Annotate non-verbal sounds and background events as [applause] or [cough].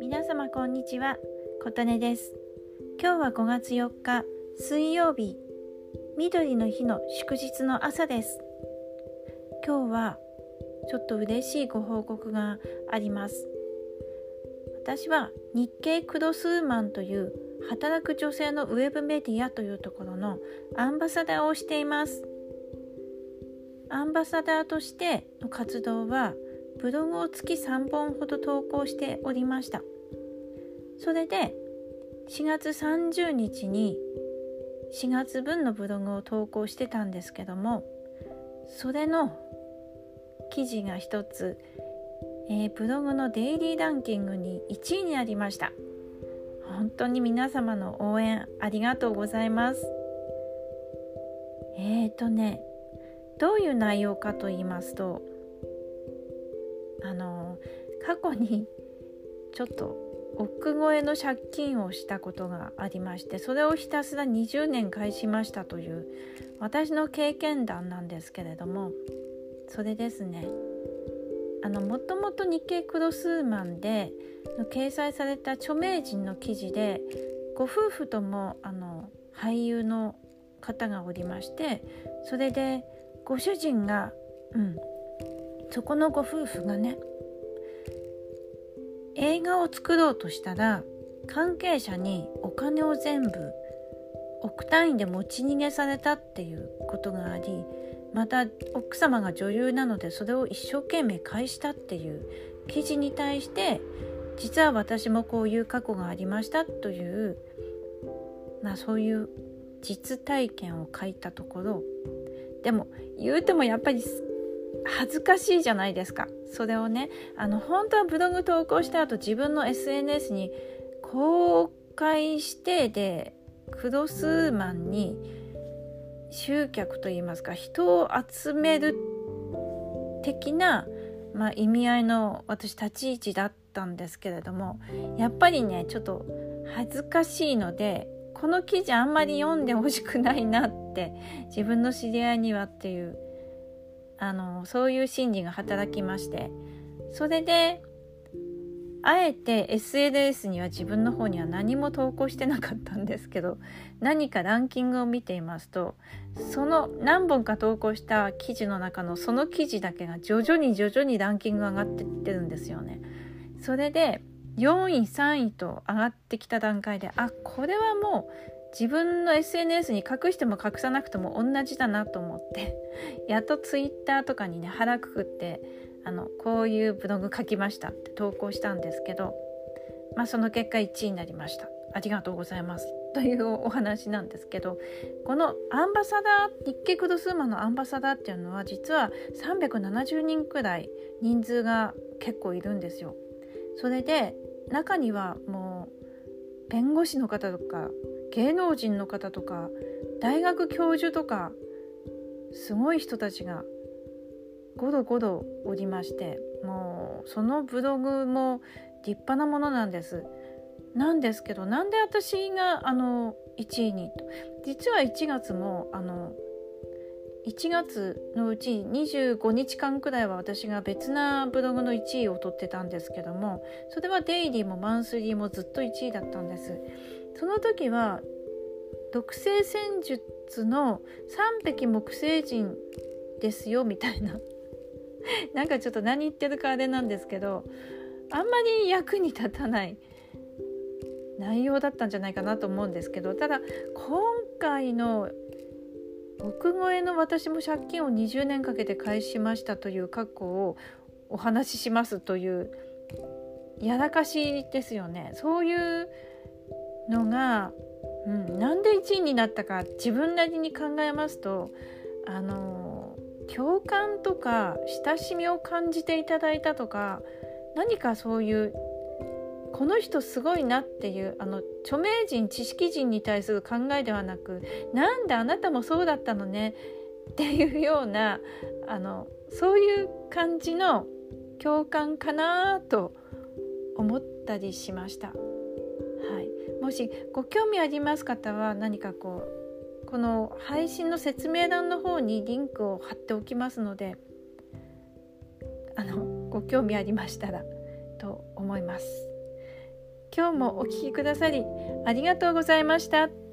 皆様こんにちは琴音です。今日は5月4日水曜日緑の日の祝日の朝です。今日はちょっと嬉しいご報告があります。私は日経クロスーマンという働く女性のウェブメディアというところのアンバサダーをしています。アンバサダーとしての活動はブログを月3本ほど投稿しておりました。それで4月30日に4月分のブログを投稿してたんですけどもそれの記事が一つ、えー、ブログのデイリーランキングに1位になりました。本当に皆様の応援ありがとうございます。えーとねどういう内容かと言いますとあの過去にちょっと億超えの借金をしたことがありましてそれをひたすら20年返しましたという私の経験談なんですけれどもそれですね。あのもともと日経クロスーマンで掲載された著名人の記事でご夫婦ともあの俳優の方がおりましてそれでご主人が、うん、そこのご夫婦がね映画を作ろうとしたら関係者にお金を全部億単位で持ち逃げされたっていうことがありまた奥様が女優なのでそれを一生懸命返したっていう記事に対して実は私もこういう過去がありましたという、まあ、そういう実体験を書いたところでも言うてもやっぱり恥ずかしいじゃないですか。それをねあの本当はブログ投稿した後自分の SNS に公開してでクロスマンに集客といいますか人を集める的な、まあ、意味合いの私立ち位置だったんですけれどもやっぱりねちょっと恥ずかしいのでこの記事あんまり読んでほしくないなって自分の知り合いにはっていうあのそういう心理が働きましてそれであえて SNS には自分の方には何も投稿してなかったんですけど何かランキングを見ていますとその何本か投稿した記事の中のその記事だけが徐々に徐々にランキングが上がってってるんですよね。それで4位3位と上がってきた段階であこれはもう自分の SNS に隠しても隠さなくても同じだなと思って [laughs] やっと Twitter とかにね腹くくってあのこういうブログ書きましたって投稿したんですけどまあその結果1位になりました。ありがとうございます。というお話なんですけどこのアンバサダー日系クロスーマのアンバサダーっていうのは実は370人くらい人数が結構いるんですよ。それで中にはもう弁護士の方とか芸能人の方とか大学教授とかすごい人たちがゴロゴロおりましてもうそのブログも立派なものなんです。なんですけどなんで私があの1位にと実は1月もあの1月のうち25日間くらいは私が別なブログの1位を取ってたんですけどもそれはデイリーもマンスリーもずっと1位だったんです。その時は毒性戦術の3匹木星人ですよみたいな。[laughs] なんかちょっと何言ってるかあれなんですけどあんまり役に立たない。内容だったんじゃないかなと思うんですけどただ今回の億超えの私も借金を20年かけて返しましたという格好をお話ししますというやらかしですよね。そういうのが、うん、なんで1位になったか自分なりに考えますとあの共感とか親しみを感じていただいたとか何かそういうこの人すごいなっていうあの著名人知識人に対する考えではなくなんであなたもそうだったのね？[laughs] っていうようなあのそういう感じの共感かなと思ったりしました。はい、もしご興味あります方は何かこうこの配信の説明欄の方にリンクを貼っておきますのであのご興味ありましたらと思います。今日もお聴きくださりありがとうございました。